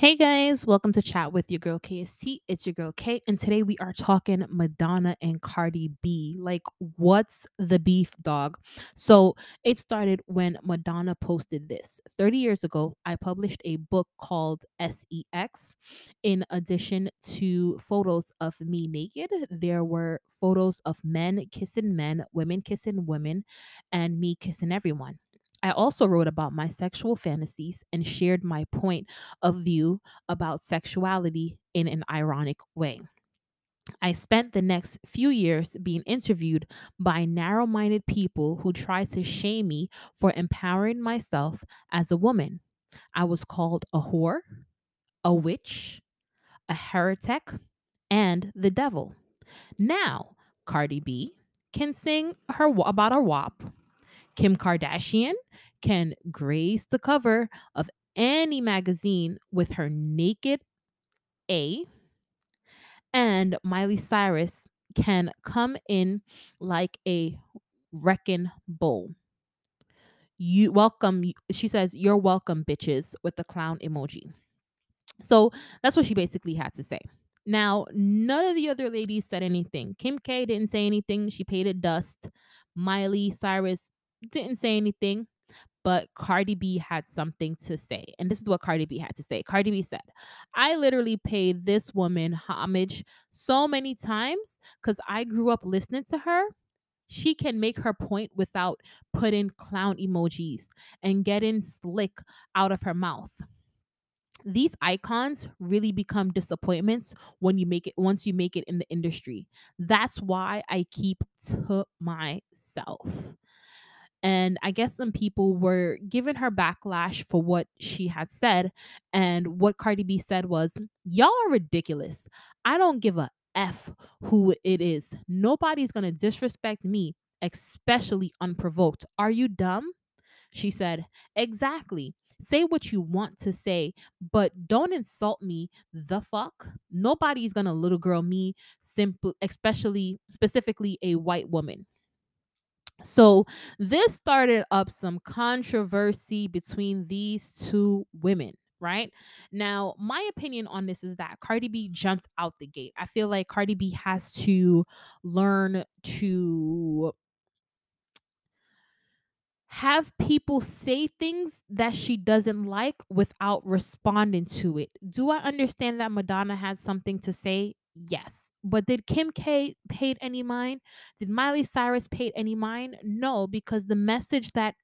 Hey guys, welcome to Chat with your girl KST. It's your girl K, and today we are talking Madonna and Cardi B. Like, what's the beef, dog? So, it started when Madonna posted this. 30 years ago, I published a book called SEX. In addition to photos of me naked, there were photos of men kissing men, women kissing women, and me kissing everyone. I also wrote about my sexual fantasies and shared my point of view about sexuality in an ironic way. I spent the next few years being interviewed by narrow minded people who tried to shame me for empowering myself as a woman. I was called a whore, a witch, a heretic, and the devil. Now, Cardi B can sing her about her WAP. Kim Kardashian can grace the cover of any magazine with her naked A. And Miley Cyrus can come in like a wrecking bull. You welcome, she says, You're welcome, bitches, with the clown emoji. So that's what she basically had to say. Now, none of the other ladies said anything. Kim K didn't say anything. She paid it dust. Miley Cyrus didn't say anything but Cardi B had something to say. And this is what Cardi B had to say. Cardi B said, I literally paid this woman homage so many times because I grew up listening to her. She can make her point without putting clown emojis and getting slick out of her mouth. These icons really become disappointments when you make it once you make it in the industry. That's why I keep to myself. And I guess some people were giving her backlash for what she had said. And what Cardi B said was, Y'all are ridiculous. I don't give a F who it is. Nobody's going to disrespect me, especially unprovoked. Are you dumb? She said, Exactly. Say what you want to say, but don't insult me. The fuck? Nobody's gonna little girl me, simple, especially specifically a white woman. So, this started up some controversy between these two women, right? Now, my opinion on this is that Cardi B jumped out the gate. I feel like Cardi B has to learn to have people say things that she doesn't like without responding to it. Do I understand that Madonna had something to say? Yes. But did Kim K paid any mind? Did Miley Cyrus paid any mind? No, because the message that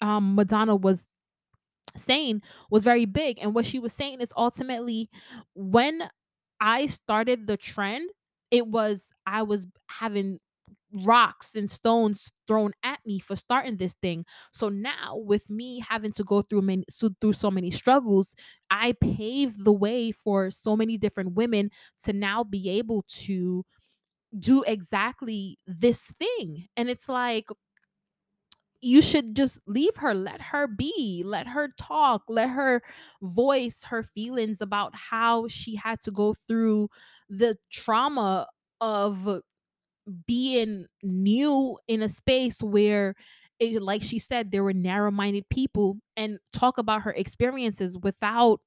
um Madonna was saying was very big. And what she was saying is ultimately when I started the trend, it was I was having rocks and stones thrown at me for starting this thing. So now with me having to go through many so, through so many struggles, I paved the way for so many different women to now be able to do exactly this thing. And it's like you should just leave her let her be let her talk let her voice her feelings about how she had to go through the trauma of being new in a space where it, like she said there were narrow-minded people and talk about her experiences without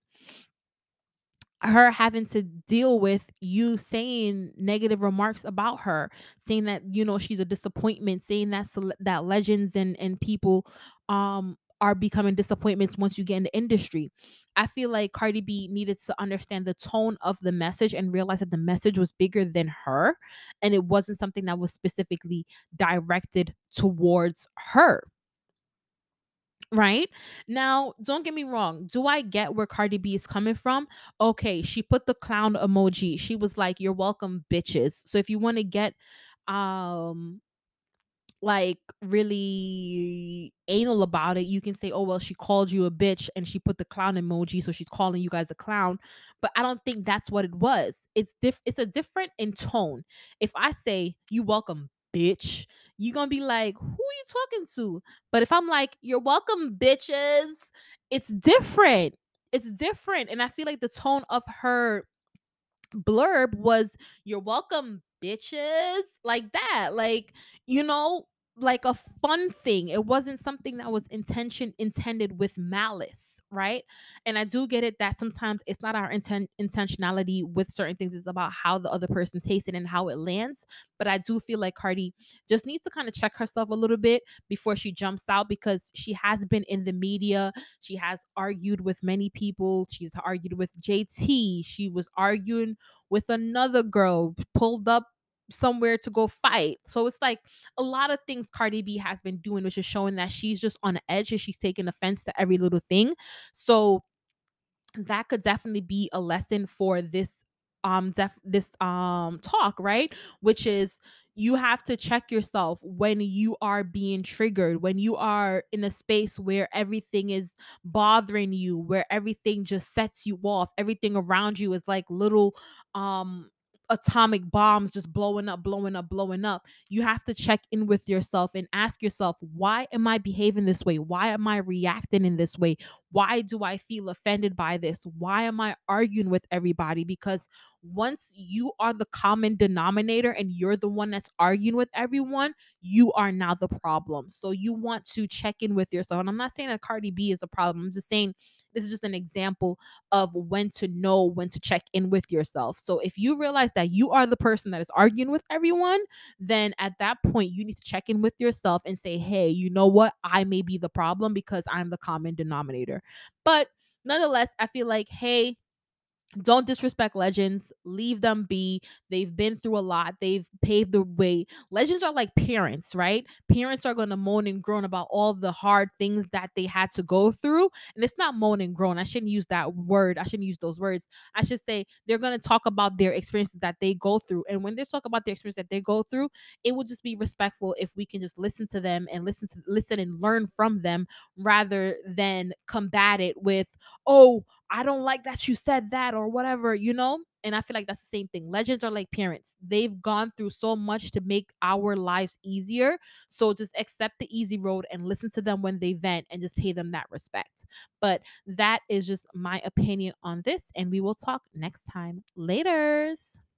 her having to deal with you saying negative remarks about her saying that you know she's a disappointment saying that that legends and and people um are becoming disappointments once you get in the industry. I feel like Cardi B needed to understand the tone of the message and realize that the message was bigger than her and it wasn't something that was specifically directed towards her. Right? Now, don't get me wrong. Do I get where Cardi B is coming from? Okay, she put the clown emoji. She was like, "You're welcome, bitches." So if you want to get um like really anal about it, you can say, "Oh well, she called you a bitch and she put the clown emoji, so she's calling you guys a clown." But I don't think that's what it was. It's diff it's a different in tone. If I say, "You welcome, bitch," you're to be like, "Who are you talking to?" But if I'm like, "You're welcome, bitches," it's different. It's different, and I feel like the tone of her blurb was, "You're welcome, bitches," like that. Like, you know, like a fun thing. It wasn't something that was intention intended with malice, right? And I do get it that sometimes it's not our inten- intentionality with certain things, it's about how the other person tastes it and how it lands. But I do feel like Cardi just needs to kind of check herself a little bit before she jumps out because she has been in the media. She has argued with many people. She's argued with JT. She was arguing with another girl, pulled up somewhere to go fight. So it's like a lot of things Cardi B has been doing, which is showing that she's just on edge and she's taking offense to every little thing. So that could definitely be a lesson for this um def- this um talk right which is you have to check yourself when you are being triggered when you are in a space where everything is bothering you where everything just sets you off everything around you is like little um atomic bombs just blowing up blowing up blowing up you have to check in with yourself and ask yourself why am i behaving this way why am i reacting in this way why do I feel offended by this? Why am I arguing with everybody? Because once you are the common denominator and you're the one that's arguing with everyone, you are now the problem. So you want to check in with yourself. And I'm not saying that Cardi B is a problem. I'm just saying this is just an example of when to know when to check in with yourself. So if you realize that you are the person that is arguing with everyone, then at that point you need to check in with yourself and say, "Hey, you know what? I may be the problem because I'm the common denominator." But nonetheless, I feel like, hey, don't disrespect legends. Leave them be. They've been through a lot. They've paved the way. Legends are like parents right? Parents are going to moan and groan about all the hard things that they had to go through and it's not moan and groan. I shouldn't use that word. I shouldn't use those words. I should say they're going to talk about their experiences that they go through and when they talk about their experience that they go through it will just be respectful if we can just listen to them and listen to listen and learn from them rather than combat it with oh I don't like that you said that or whatever, you know? And I feel like that's the same thing. Legends are like parents. They've gone through so much to make our lives easier. So just accept the easy road and listen to them when they vent and just pay them that respect. But that is just my opinion on this. And we will talk next time. Laters.